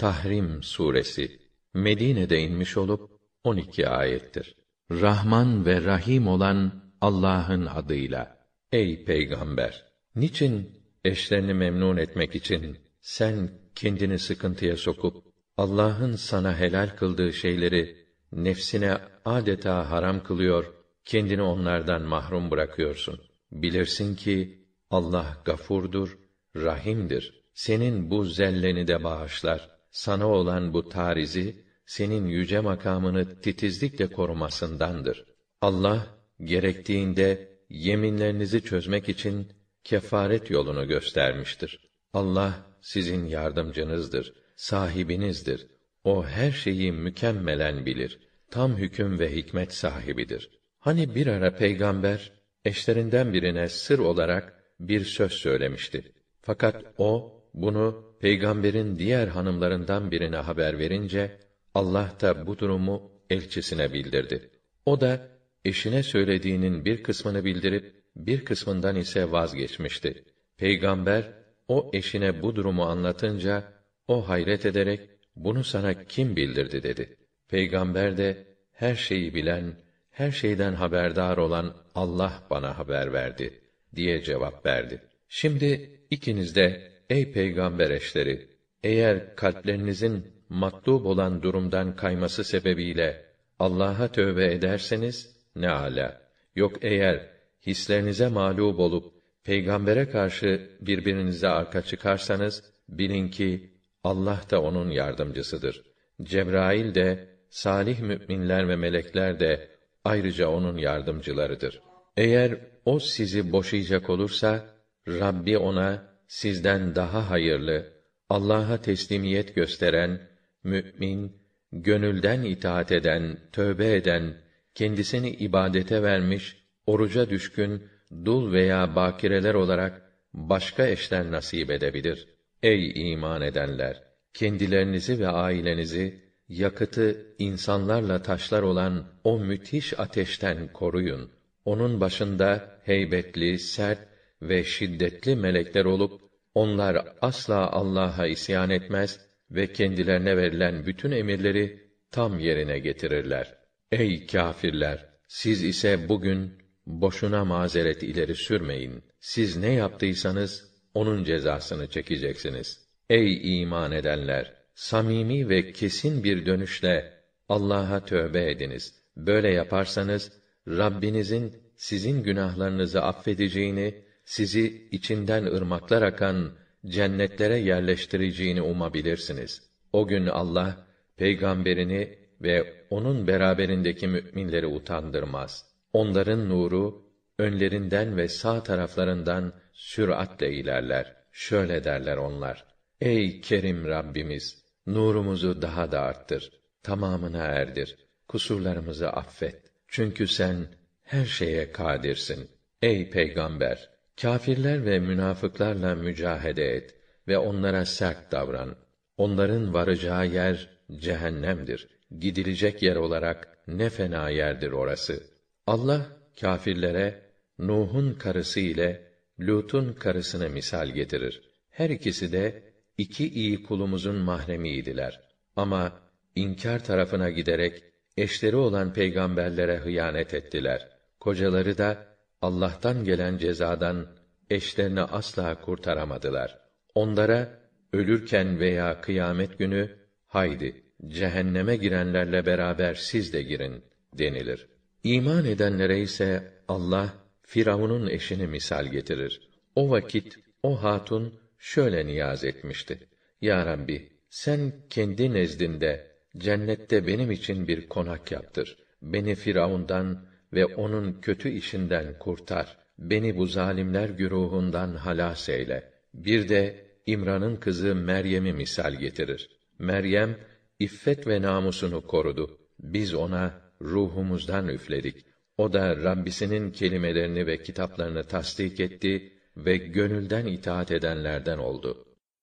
Tahrim suresi Medine'de inmiş olup 12 ayettir. Rahman ve Rahim olan Allah'ın adıyla. Ey peygamber, niçin eşlerini memnun etmek için sen kendini sıkıntıya sokup Allah'ın sana helal kıldığı şeyleri nefsine adeta haram kılıyor, kendini onlardan mahrum bırakıyorsun. Bilirsin ki Allah gafurdur, rahimdir. Senin bu zelleni de bağışlar. Sana olan bu tarizi senin yüce makamını titizlikle korumasındandır. Allah gerektiğinde yeminlerinizi çözmek için kefaret yolunu göstermiştir. Allah sizin yardımcınızdır, sahibinizdir. O her şeyi mükemmelen bilir. Tam hüküm ve hikmet sahibidir. Hani bir ara peygamber eşlerinden birine sır olarak bir söz söylemişti. Fakat o bunu peygamberin diğer hanımlarından birine haber verince Allah da bu durumu elçisine bildirdi. O da eşine söylediğinin bir kısmını bildirip bir kısmından ise vazgeçmişti. Peygamber o eşine bu durumu anlatınca o hayret ederek bunu sana kim bildirdi dedi. Peygamber de her şeyi bilen, her şeyden haberdar olan Allah bana haber verdi diye cevap verdi. Şimdi ikiniz de ey peygamber eşleri eğer kalplerinizin matlub olan durumdan kayması sebebiyle Allah'a tövbe ederseniz ne ala. Yok eğer hislerinize mağlup olup peygambere karşı birbirinize arka çıkarsanız bilin ki Allah da onun yardımcısıdır. Cebrail de salih müminler ve melekler de ayrıca onun yardımcılarıdır. Eğer o sizi boşayacak olursa Rabbi ona sizden daha hayırlı, Allah'a teslimiyet gösteren, mümin, gönülden itaat eden, tövbe eden, kendisini ibadete vermiş, oruca düşkün, dul veya bakireler olarak başka eşler nasip edebilir. Ey iman edenler! Kendilerinizi ve ailenizi, yakıtı insanlarla taşlar olan o müthiş ateşten koruyun. Onun başında heybetli, sert ve şiddetli melekler olup, onlar asla Allah'a isyan etmez ve kendilerine verilen bütün emirleri tam yerine getirirler. Ey kâfirler! Siz ise bugün boşuna mazeret ileri sürmeyin. Siz ne yaptıysanız onun cezasını çekeceksiniz. Ey iman edenler! Samimi ve kesin bir dönüşle Allah'a tövbe ediniz. Böyle yaparsanız Rabbinizin sizin günahlarınızı affedeceğini, sizi içinden ırmaklar akan cennetlere yerleştireceğini umabilirsiniz. O gün Allah peygamberini ve onun beraberindeki müminleri utandırmaz. Onların nuru önlerinden ve sağ taraflarından süratle ilerler. Şöyle derler onlar: Ey Kerim Rabbimiz, nurumuzu daha da arttır, tamamına erdir, kusurlarımızı affet. Çünkü sen her şeye kadirsin. Ey peygamber, kâfirler ve münafıklarla mücahede et ve onlara sert davran. Onların varacağı yer cehennemdir. Gidilecek yer olarak ne fena yerdir orası. Allah kâfirlere Nuh'un karısı ile Lut'un karısını misal getirir. Her ikisi de iki iyi kulumuzun mahremiydiler. Ama inkar tarafına giderek eşleri olan peygamberlere hıyanet ettiler. Kocaları da Allah'tan gelen cezadan eşlerini asla kurtaramadılar. Onlara ölürken veya kıyamet günü haydi cehenneme girenlerle beraber siz de girin denilir. İman edenlere ise Allah Firavun'un eşini misal getirir. O vakit o hatun şöyle niyaz etmişti. Ya Rabbi, sen kendi nezdinde cennette benim için bir konak yaptır. Beni Firavundan ve onun kötü işinden kurtar. Beni bu zalimler güruhundan halas eyle. Bir de İmran'ın kızı Meryem'i misal getirir. Meryem iffet ve namusunu korudu. Biz ona ruhumuzdan üfledik. O da Rabbisinin kelimelerini ve kitaplarını tasdik etti ve gönülden itaat edenlerden oldu.